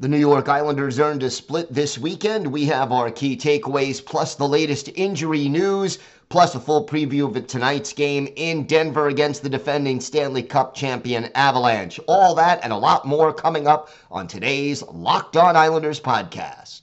The New York Islanders earned a split this weekend. We have our key takeaways, plus the latest injury news, plus a full preview of tonight's game in Denver against the defending Stanley Cup champion Avalanche. All that and a lot more coming up on today's Locked On Islanders podcast.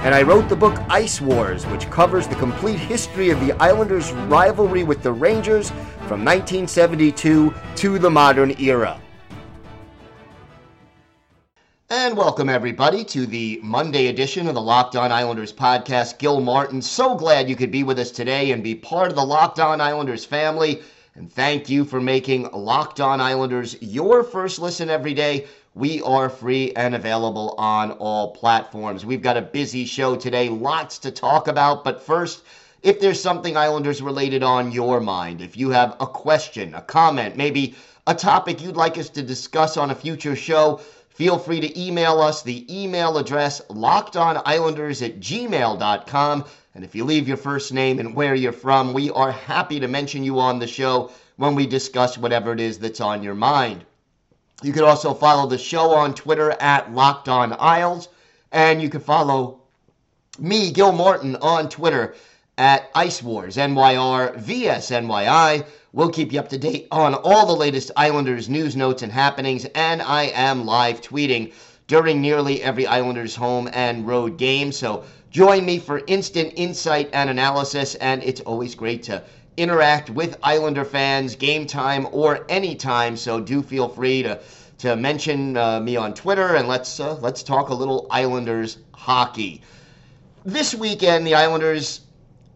and I wrote the book Ice Wars, which covers the complete history of the Islanders' rivalry with the Rangers from 1972 to the modern era. And welcome, everybody, to the Monday edition of the Locked On Islanders podcast. Gil Martin, so glad you could be with us today and be part of the Locked On Islanders family. And thank you for making Locked On Islanders your first listen every day. We are free and available on all platforms. We've got a busy show today, lots to talk about. But first, if there's something Islanders related on your mind, if you have a question, a comment, maybe a topic you'd like us to discuss on a future show, feel free to email us. The email address lockedonislanders at gmail.com. And if you leave your first name and where you're from, we are happy to mention you on the show when we discuss whatever it is that's on your mind. You can also follow the show on Twitter at Locked On Isles, and you can follow me, Gil Martin, on Twitter at Ice Wars NYR. We'll keep you up to date on all the latest Islanders news, notes, and happenings, and I am live tweeting during nearly every Islanders home and road game. So join me for instant insight and analysis, and it's always great to interact with Islander fans, game time or anytime. So do feel free to to mention uh, me on Twitter and let's uh, let's talk a little Islanders hockey. This weekend, the Islanders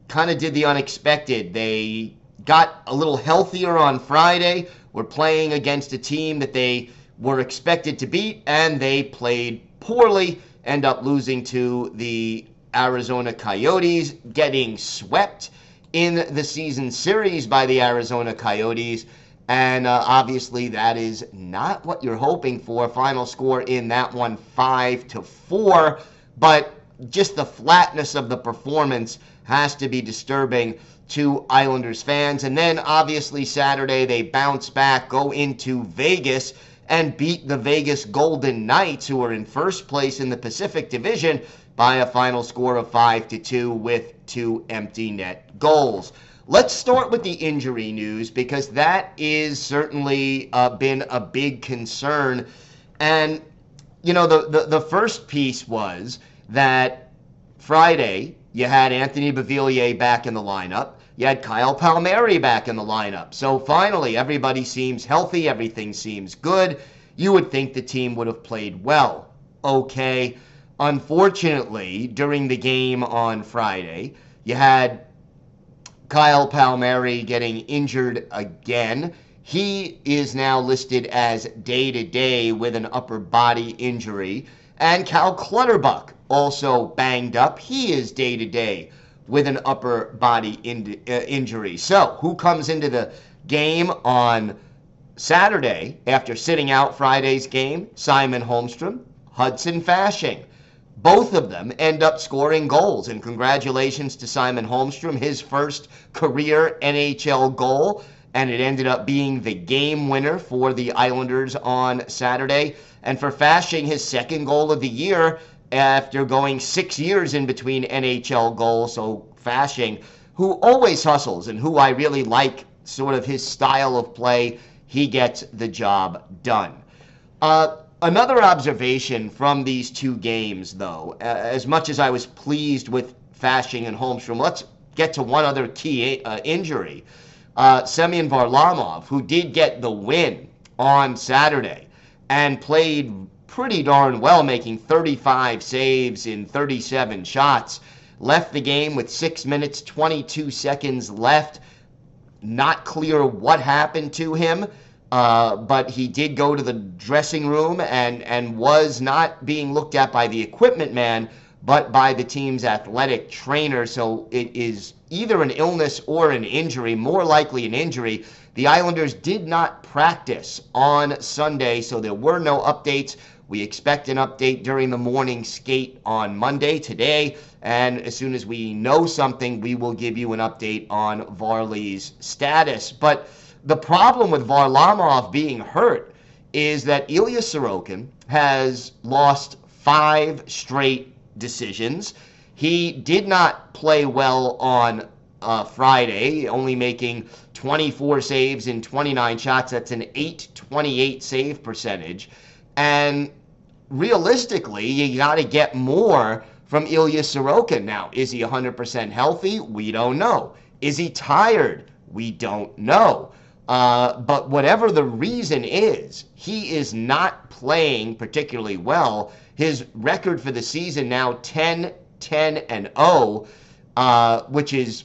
kind of did the unexpected. They got a little healthier on Friday. Were playing against a team that they were expected to beat, and they played poorly. End up losing to the Arizona Coyotes, getting swept in the season series by the Arizona Coyotes. And uh, obviously, that is not what you're hoping for. Final score in that one, five to four. But just the flatness of the performance has to be disturbing to Islanders fans. And then, obviously, Saturday they bounce back, go into Vegas, and beat the Vegas Golden Knights, who are in first place in the Pacific Division, by a final score of five to two with two empty net goals. Let's start with the injury news because that is certainly uh, been a big concern. And, you know, the, the, the first piece was that Friday you had Anthony Beauvillier back in the lineup. You had Kyle Palmieri back in the lineup. So finally, everybody seems healthy. Everything seems good. You would think the team would have played well. Okay. Unfortunately, during the game on Friday, you had Kyle Palmieri getting injured again. He is now listed as day to day with an upper body injury. And Cal Clutterbuck also banged up. He is day to day with an upper body in, uh, injury. So, who comes into the game on Saturday after sitting out Friday's game? Simon Holmstrom, Hudson Fasching. Both of them end up scoring goals. And congratulations to Simon Holmstrom, his first career NHL goal. And it ended up being the game winner for the Islanders on Saturday. And for Fasching, his second goal of the year after going six years in between NHL goals. So Fasching, who always hustles and who I really like sort of his style of play, he gets the job done. Uh, Another observation from these two games, though, as much as I was pleased with Fasching and Holmstrom, let's get to one other key uh, injury. Uh, Semyon Varlamov, who did get the win on Saturday and played pretty darn well, making 35 saves in 37 shots. Left the game with 6 minutes, 22 seconds left. Not clear what happened to him. Uh, but he did go to the dressing room and, and was not being looked at by the equipment man, but by the team's athletic trainer. So it is either an illness or an injury, more likely an injury. The Islanders did not practice on Sunday, so there were no updates. We expect an update during the morning skate on Monday today. And as soon as we know something, we will give you an update on Varley's status. But the problem with Varlamov being hurt is that Ilya Sorokin has lost five straight decisions. He did not play well on uh, Friday, only making 24 saves in 29 shots. That's an 828 save percentage. And realistically, you got to get more from Ilya Sorokin. Now, is he 100% healthy? We don't know. Is he tired? We don't know. Uh, but whatever the reason is, he is not playing particularly well. His record for the season now 10, 10, and 0, uh, which is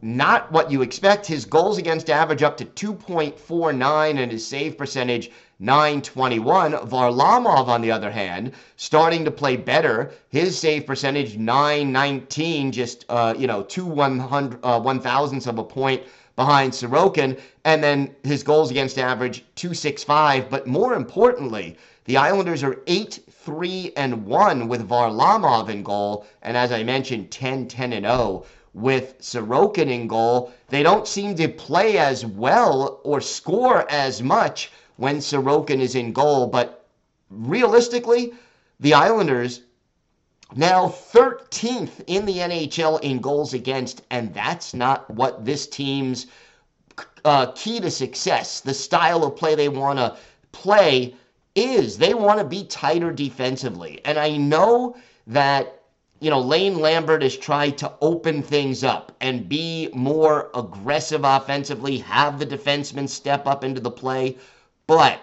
not what you expect. His goals against average up to 2.49 and his save percentage 921. Varlamov, on the other hand, starting to play better. His save percentage 919, just uh, you know two one hundred uh, one thousandths of a point behind Sorokin, and then his goals against average 265. But more importantly, the Islanders are 8 3 and 1 with Varlamov in goal, and as I mentioned, 10 10 and 0 with Sorokin in goal. They don't seem to play as well or score as much when Sorokin is in goal, but realistically, the Islanders now 13th in the NHL in goals against, and that's not what this team's uh, key to success, the style of play they want to play is. They want to be tighter defensively. And I know that, you know, Lane Lambert has tried to open things up and be more aggressive offensively, have the defensemen step up into the play, but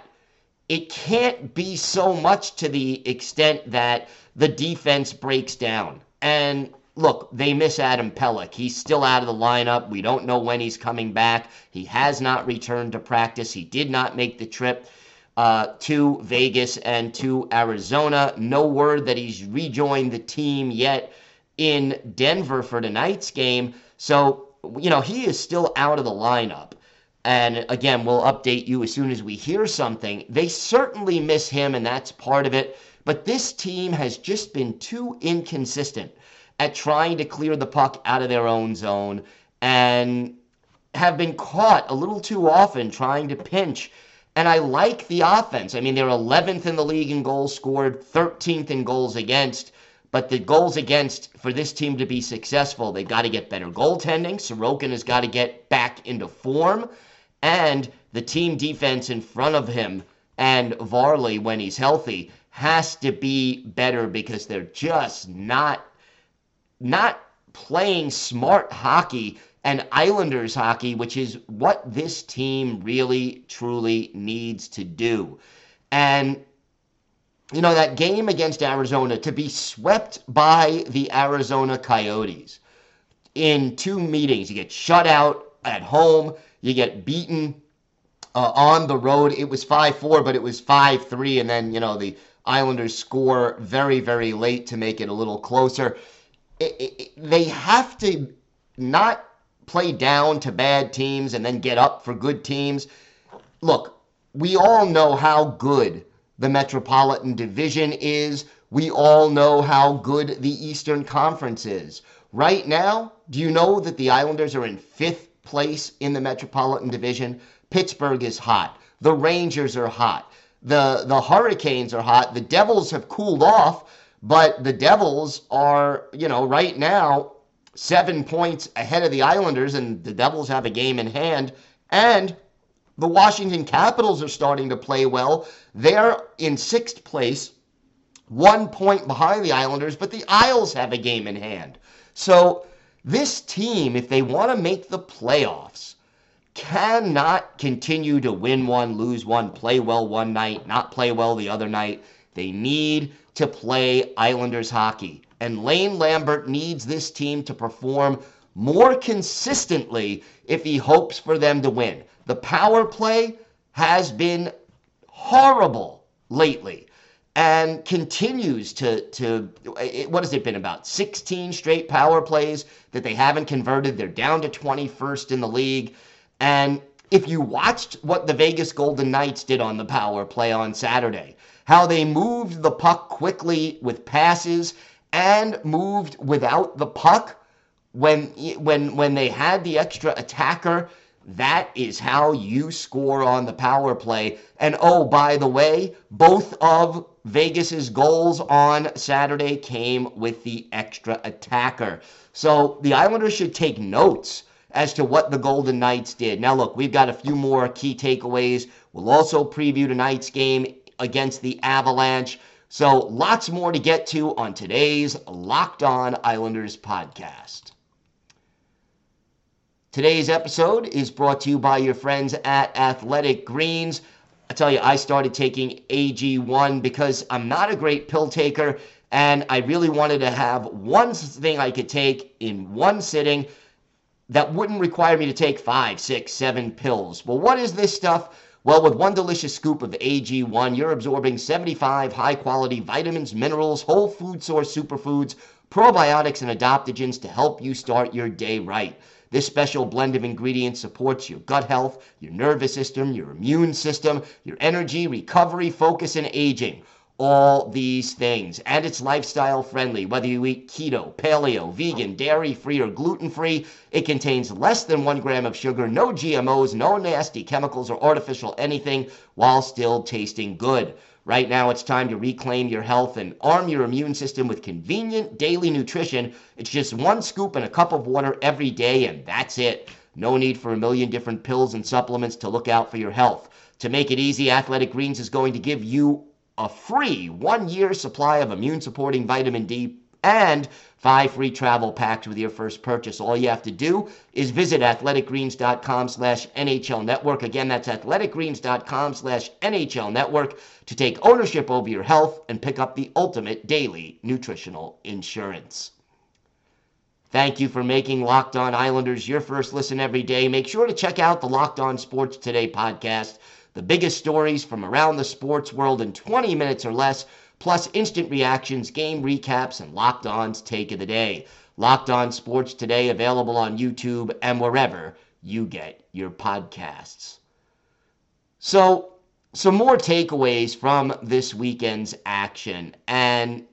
it can't be so much to the extent that the defense breaks down. And look, they miss Adam Pelech. He's still out of the lineup. We don't know when he's coming back. He has not returned to practice. He did not make the trip uh, to Vegas and to Arizona. No word that he's rejoined the team yet in Denver for tonight's game. So, you know, he is still out of the lineup. And again, we'll update you as soon as we hear something. They certainly miss him, and that's part of it. But this team has just been too inconsistent at trying to clear the puck out of their own zone and have been caught a little too often trying to pinch. And I like the offense. I mean, they're 11th in the league in goals scored, 13th in goals against. But the goals against for this team to be successful, they've got to get better goaltending. Sorokin has got to get back into form and the team defense in front of him and Varley when he's healthy has to be better because they're just not not playing smart hockey and Islanders hockey, which is what this team really truly needs to do. And you know that game against Arizona to be swept by the Arizona Coyotes in two meetings. You get shut out at home you get beaten uh, on the road. It was 5 4, but it was 5 3. And then, you know, the Islanders score very, very late to make it a little closer. It, it, they have to not play down to bad teams and then get up for good teams. Look, we all know how good the Metropolitan Division is. We all know how good the Eastern Conference is. Right now, do you know that the Islanders are in fifth place in the Metropolitan Division. Pittsburgh is hot. The Rangers are hot. The the Hurricanes are hot. The Devils have cooled off, but the Devils are, you know, right now 7 points ahead of the Islanders and the Devils have a game in hand and the Washington Capitals are starting to play well. They're in 6th place, 1 point behind the Islanders, but the Isles have a game in hand. So this team, if they want to make the playoffs, cannot continue to win one, lose one, play well one night, not play well the other night. They need to play Islanders hockey. And Lane Lambert needs this team to perform more consistently if he hopes for them to win. The power play has been horrible lately and continues to to what has it been about 16 straight power plays that they haven't converted? They're down to 21st in the league. And if you watched what the Vegas Golden Knights did on the power play on Saturday how they moved the puck quickly with passes and moved without the puck when when when they had the extra attacker that is how you score on the power play. And oh, by the way, both of Vegas's goals on Saturday came with the extra attacker. So the Islanders should take notes as to what the Golden Knights did. Now, look, we've got a few more key takeaways. We'll also preview tonight's game against the Avalanche. So, lots more to get to on today's Locked On Islanders podcast. Today's episode is brought to you by your friends at Athletic Greens. I tell you, I started taking AG1 because I'm not a great pill taker and I really wanted to have one thing I could take in one sitting that wouldn't require me to take five, six, seven pills. Well, what is this stuff? Well, with one delicious scoop of AG1, you're absorbing 75 high quality vitamins, minerals, whole food source superfoods, probiotics, and adaptogens to help you start your day right. This special blend of ingredients supports your gut health, your nervous system, your immune system, your energy, recovery, focus, and aging. All these things. And it's lifestyle friendly. Whether you eat keto, paleo, vegan, dairy free, or gluten free, it contains less than one gram of sugar, no GMOs, no nasty chemicals or artificial anything, while still tasting good. Right now, it's time to reclaim your health and arm your immune system with convenient daily nutrition. It's just one scoop and a cup of water every day, and that's it. No need for a million different pills and supplements to look out for your health. To make it easy, Athletic Greens is going to give you a free one year supply of immune supporting vitamin D and five free travel packs with your first purchase. All you have to do is visit athleticgreens.com slash NHL network. Again, that's athleticgreens.com slash NHL network to take ownership over your health and pick up the ultimate daily nutritional insurance. Thank you for making Locked On Islanders your first listen every day. Make sure to check out the Locked On Sports Today podcast. The biggest stories from around the sports world in 20 minutes or less plus instant reactions, game recaps, and Locked On's take of the day. Locked On Sports Today available on YouTube and wherever you get your podcasts. So, some more takeaways from this weekend's action. And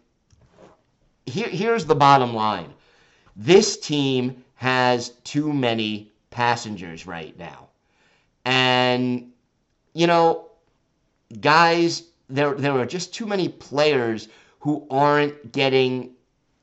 here, here's the bottom line this team has too many passengers right now. And, you know, guys there there are just too many players who aren't getting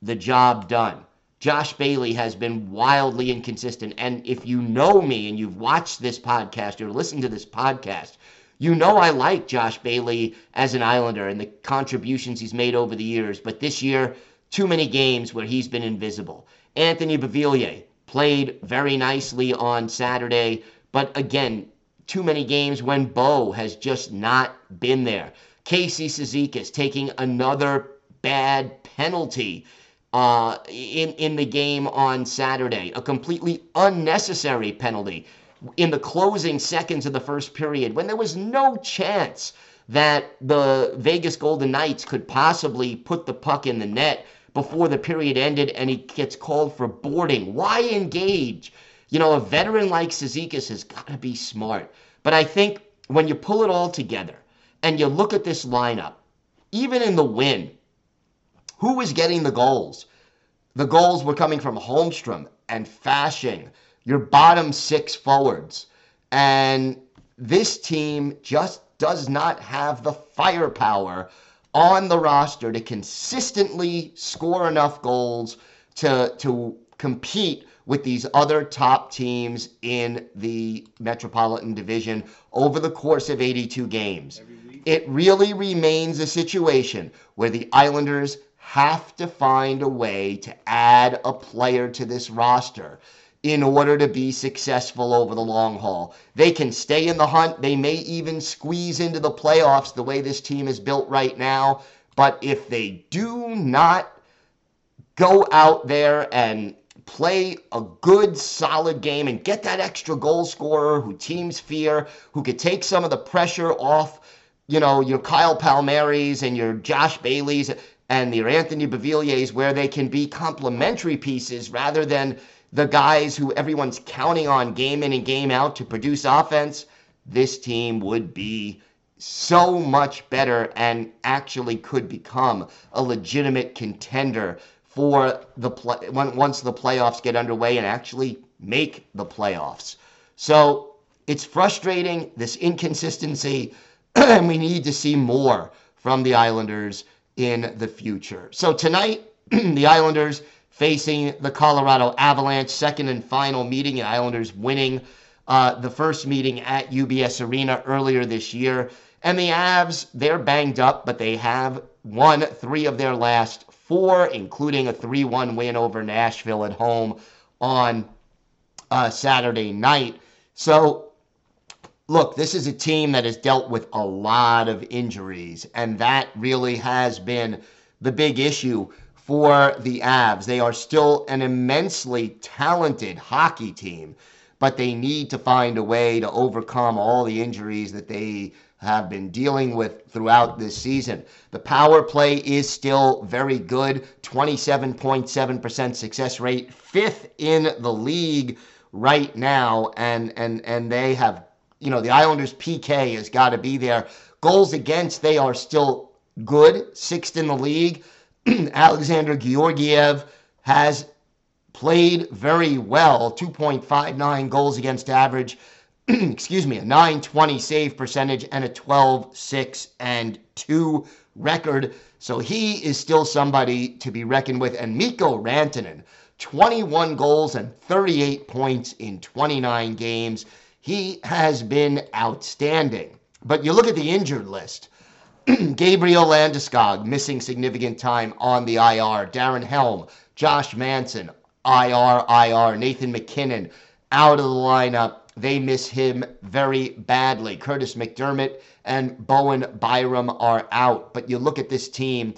the job done. Josh Bailey has been wildly inconsistent. And if you know me and you've watched this podcast or listened to this podcast, you know I like Josh Bailey as an Islander and the contributions he's made over the years. But this year, too many games where he's been invisible. Anthony Beauvillier played very nicely on Saturday, but again, too many games when Bo has just not been there. Casey Cizikas taking another bad penalty uh, in, in the game on Saturday, a completely unnecessary penalty in the closing seconds of the first period when there was no chance that the Vegas Golden Knights could possibly put the puck in the net before the period ended and he gets called for boarding. Why engage? You know, a veteran like Cizikas has got to be smart. But I think when you pull it all together, and you look at this lineup, even in the win, who was getting the goals? The goals were coming from Holmstrom and Fasching, your bottom six forwards. And this team just does not have the firepower on the roster to consistently score enough goals to, to compete with these other top teams in the Metropolitan Division over the course of 82 games it really remains a situation where the Islanders have to find a way to add a player to this roster. in order to be successful over the long haul. They can stay in the hunt. They may even squeeze into the playoffs the way this team is built right now. But if they do not go out there and play a good, solid game and get that extra goal scorer who teams fear, who could take some of the pressure off, you know, your Kyle Palmieri's and your Josh Bailey's and your Anthony Beauvilliers, where they can be complementary pieces rather than the guys who everyone's counting on game in and game out to produce offense, this team would be so much better and actually could become a legitimate contender for the play once the playoffs get underway and actually make the playoffs. So it's frustrating this inconsistency, and we need to see more from the Islanders in the future. So tonight, the Islanders facing the Colorado Avalanche, second and final meeting, and Islanders winning uh, the first meeting at UBS Arena earlier this year. And the Avs, they're banged up, but they have won three of their last four, including a 3 1 win over Nashville at home on uh, Saturday night. So, look, this is a team that has dealt with a lot of injuries, and that really has been the big issue for the Avs. They are still an immensely talented hockey team, but they need to find a way to overcome all the injuries that they have been dealing with throughout this season. The power play is still very good 27.7% success rate, fifth in the league right now. And, and, and they have, you know, the Islanders' PK has got to be there. Goals against, they are still good, sixth in the league. Alexander Georgiev has played very well 2.59 goals against average, excuse me, a 920 save percentage, and a 12 6 and 2 record. So he is still somebody to be reckoned with. And Mikko Rantanen, 21 goals and 38 points in 29 games. He has been outstanding. But you look at the injured list. Gabriel Landeskog missing significant time on the IR. Darren Helm, Josh Manson, IR, IR. Nathan MacKinnon out of the lineup. They miss him very badly. Kurtis MacDermid and Bowen Byram are out. But you look at this team,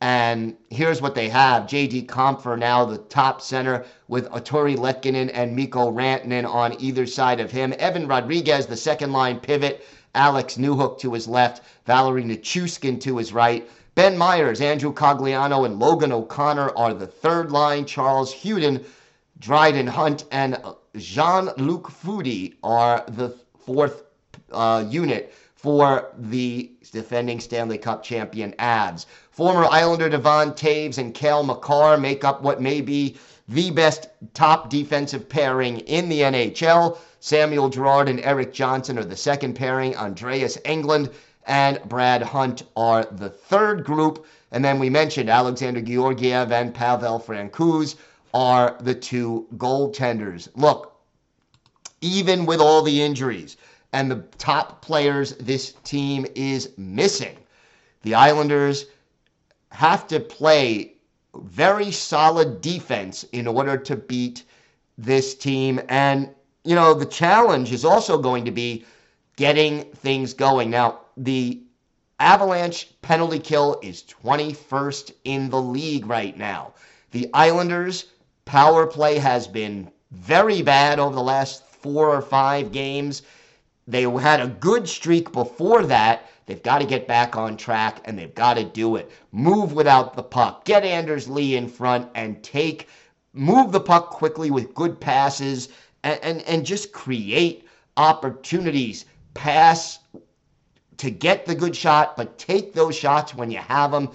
and here's what they have. JT Compher now the top center with Artturi Lehkonen and Mikko Rantanen on either side of him. Evan Rodrigues, the second line pivot Alex Newhook to his left, Valeri Nichushkin to his right. Ben Meyers, Andrew Cogliano, and Logan O'Connor are the third line. Charles Hudon, Dryden Hunt, and Jean Luc Foudy are the fourth uh, unit for the defending Stanley Cup champion Avs. Former Islander Devon Toews and Cale Makar make up what may be the best top defensive pairing in the NHL. Samuel Girard and Erik Johnson are the second pairing. Andreas Englund and Brad Hunt are the third group. And then we mentioned Alexander Georgiev and Pavel Francouz are the two goaltenders. Look, even with all the injuries and the top players this team is missing, the Islanders have to play very solid defense in order to beat this team. And you know, the challenge is also going to be getting things going. Now, the Avalanche penalty kill is 21st in the league right now. The Islanders power play has been very bad over the last four or five games. They had a good streak before that. They've got to get back on track and they've got to do it. Move without the puck. Get Anders Lee in front and take move the puck quickly with good passes and, and, and just create opportunities, pass to get the good shot, but take those shots when you have them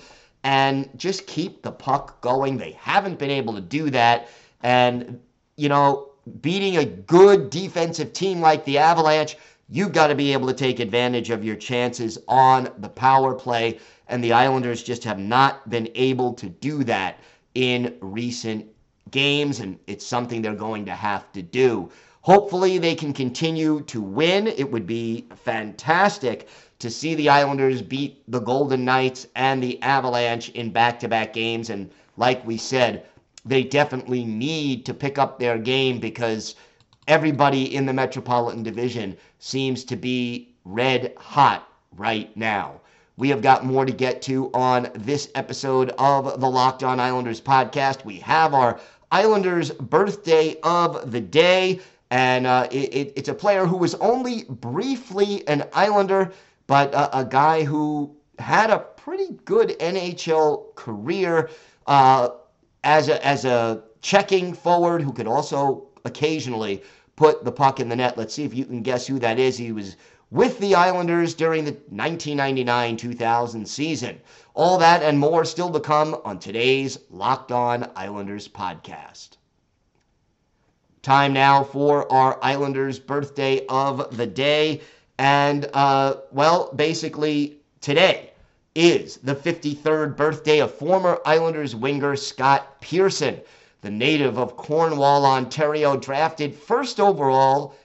and just keep the puck going. They haven't been able to do that. And, you know, beating a good defensive team like the Avalanche, you've got to be able to take advantage of your chances on the power play. And the Islanders just have not been able to do that in recent games, and it's something they're going to have to do. Hopefully, they can continue to win. It would be fantastic to see the Islanders beat the Golden Knights and the Avalanche in back to back games. And like we said, they definitely need to pick up their game because everybody in the Metropolitan Division seems to be red hot right now. We have got more to get to on this episode of the Locked On Islanders podcast. We have our Islanders birthday of the day, and uh, it, it, it's a player who was only briefly an Islander, but uh, a guy who had a pretty good NHL career uh, as a, as a checking forward who could also occasionally put the puck in the net. Let's see if you can guess who that is. He was with the Islanders during the 1999 2000 season. All that and more still to come on today's Locked On Islanders podcast. Time now for our Islanders birthday of the day. And, uh, well, basically, today is the 53rd birthday of former Islanders winger Scott Pearson, the native of Cornwall, Ontario, drafted first overall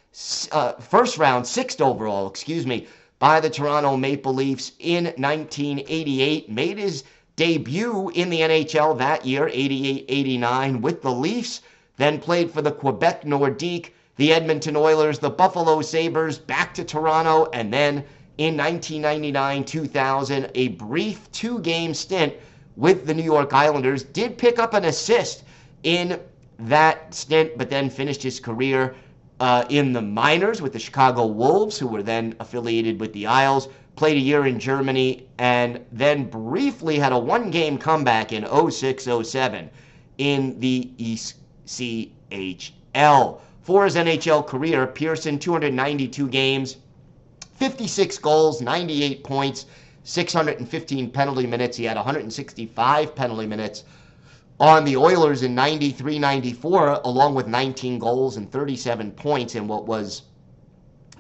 uh, first round, sixth overall, excuse me, by the Toronto Maple Leafs in 1988. Made his debut in the NHL that year, 88 89, with the Leafs. Then played for the Quebec Nordique, the Edmonton Oilers, the Buffalo Sabres, back to Toronto, and then in 1999 2000, a brief two game stint with the New York Islanders. Did pick up an assist in that stint, but then finished his career uh, in the minors with the Chicago Wolves, who were then affiliated with the Isles. Played a year in Germany and then briefly had a one game comeback in 06 07 in the ECHL. For his NHL career, Pearson 292 games, 56 goals, 98 points, 615 penalty minutes. He had 165 penalty minutes on the Oilers in 93 94, along with 19 goals and 37 points in what was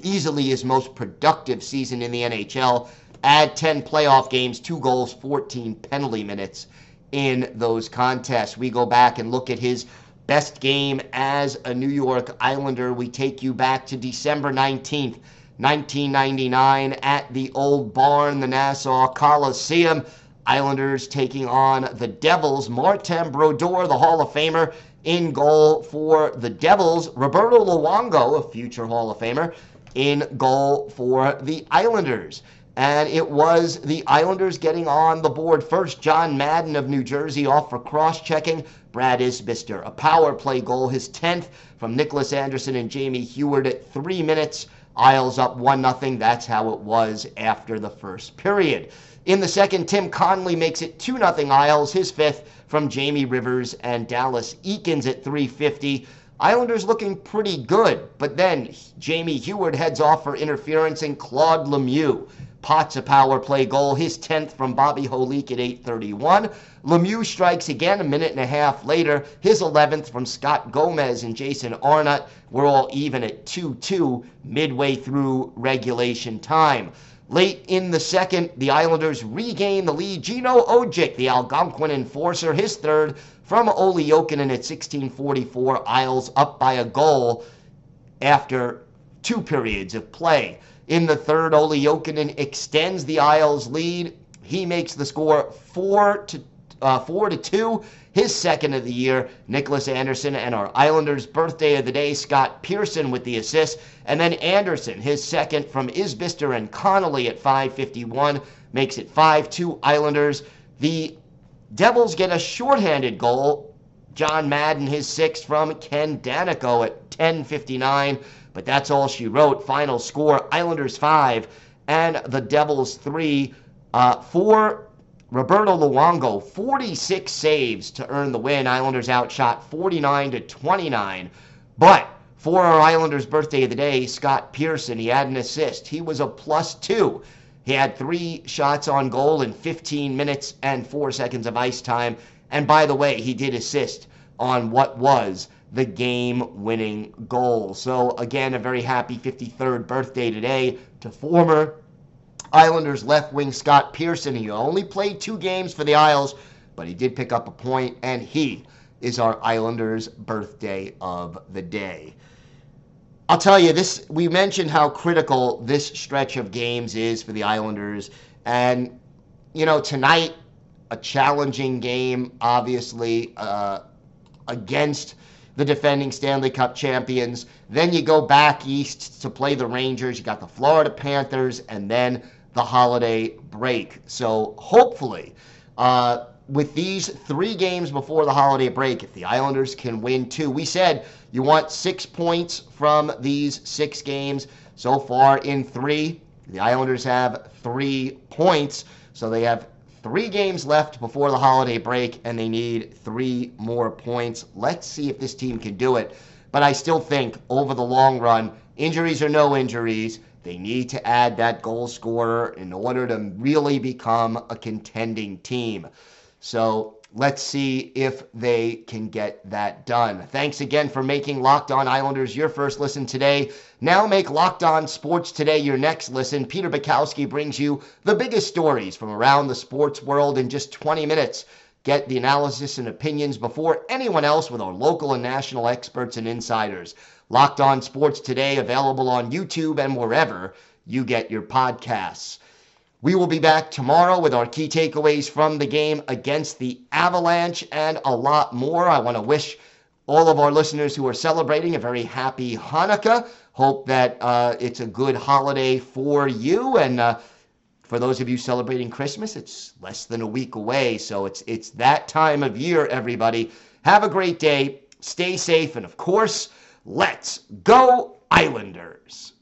easily his most productive season in the NHL. Add 10 playoff games, two goals, 14 penalty minutes in those contests. We go back and look at his best game as a New York Islander. We take you back to December 19th, 1999, at the Old Barn, the Nassau Coliseum. Islanders taking on the Devils. Martin Brodeur, the Hall of Famer, in goal for the Devils. Roberto Luongo, a future Hall of Famer, in goal for the Islanders. And it was the Islanders getting on the board first. John Madden of New Jersey off for cross checking. Brad Isbister, a power play goal, his 10th from Nicholas Andersson and Jamie Heward at three minutes. Isles up 1 0. That's how it was after the first period. In the second, Tim Connolly makes it 2 0 Isles, his fifth from Jamie Rivers and Dallas Eakins at 350. Islanders looking pretty good, but then Jamie Heward heads off for interference and Claude Lemieux pots a power play goal, his 10th from Bobby Holik at 831. Lemieux strikes again a minute and a half later, his 11th from Scott Gomez and Jason Arnott. We're all even at 2 2 midway through regulation time. Late in the second, the Islanders regain the lead. Gino Odjick, the Algonquin enforcer, his third from Olli Jokinen at 16:44. Isles up by a goal after two periods of play. In the third, Olli Jokinen extends the Isles lead. He makes the score four to uh, four to two his second of the year, Nicholas Andersson, and our Islanders' birthday of the day, Scott Pearson with the assist. And then Andersson, his second from Isbister and Connolly at 551, makes it 5 2 Islanders. The Devils get a shorthanded goal. John Madden, his sixth from Ken Daneyko at 1059. But that's all she wrote. Final score Islanders 5 and the Devils 3. Uh, for Roberto Luongo, 46 saves to earn the win. Islanders outshot 49 to 29. But for our Islanders' birthday of the day, Scott Pearson, he had an assist. He was a plus two. He had three shots on goal in 15 minutes and four seconds of ice time. And by the way, he did assist on what was the game winning goal. So, again, a very happy 53rd birthday today to former Islanders left wing Scott Pearson. He only played two games for the Isles, but he did pick up a point, and he is our Islanders' birthday of the day. I'll tell you this. We mentioned how critical this stretch of games is for the Islanders, and you know tonight a challenging game. Obviously, uh, against the defending Stanley Cup champions. Then you go back east to play the Rangers. You got the Florida Panthers, and then the holiday break. So hopefully, uh, with these three games before the holiday break, if the Islanders can win two, we said you want six points from these six games. So far in three, the Islanders have three points. So they have three games left before the holiday break, and they need three more points. Let's see if this team can do it. But I still think over the long run, injuries or no injuries, they need to add that goal scorer in order to really become a contending team. So let's see if they can get that done. Thanks again for making Locked On Islanders your first listen today. Now make Locked On Sports Today your next listen. Peter Bukowski brings you the biggest stories from around the sports world in just 20 minutes. Get the analysis and opinions before anyone else with our local and national experts and insiders. Locked On Sports Today, available on YouTube and wherever you get your podcasts. We will be back tomorrow with our key takeaways from the game against the Avalanche and a lot more. I want to wish all of our listeners who are celebrating a very happy Hanukkah. Hope that uh, it's a good holiday for you. And uh, for those of you celebrating Christmas, it's less than a week away. So it's, it's that time of year, everybody. Have a great day. Stay safe. And of course, Let's go, Islanders!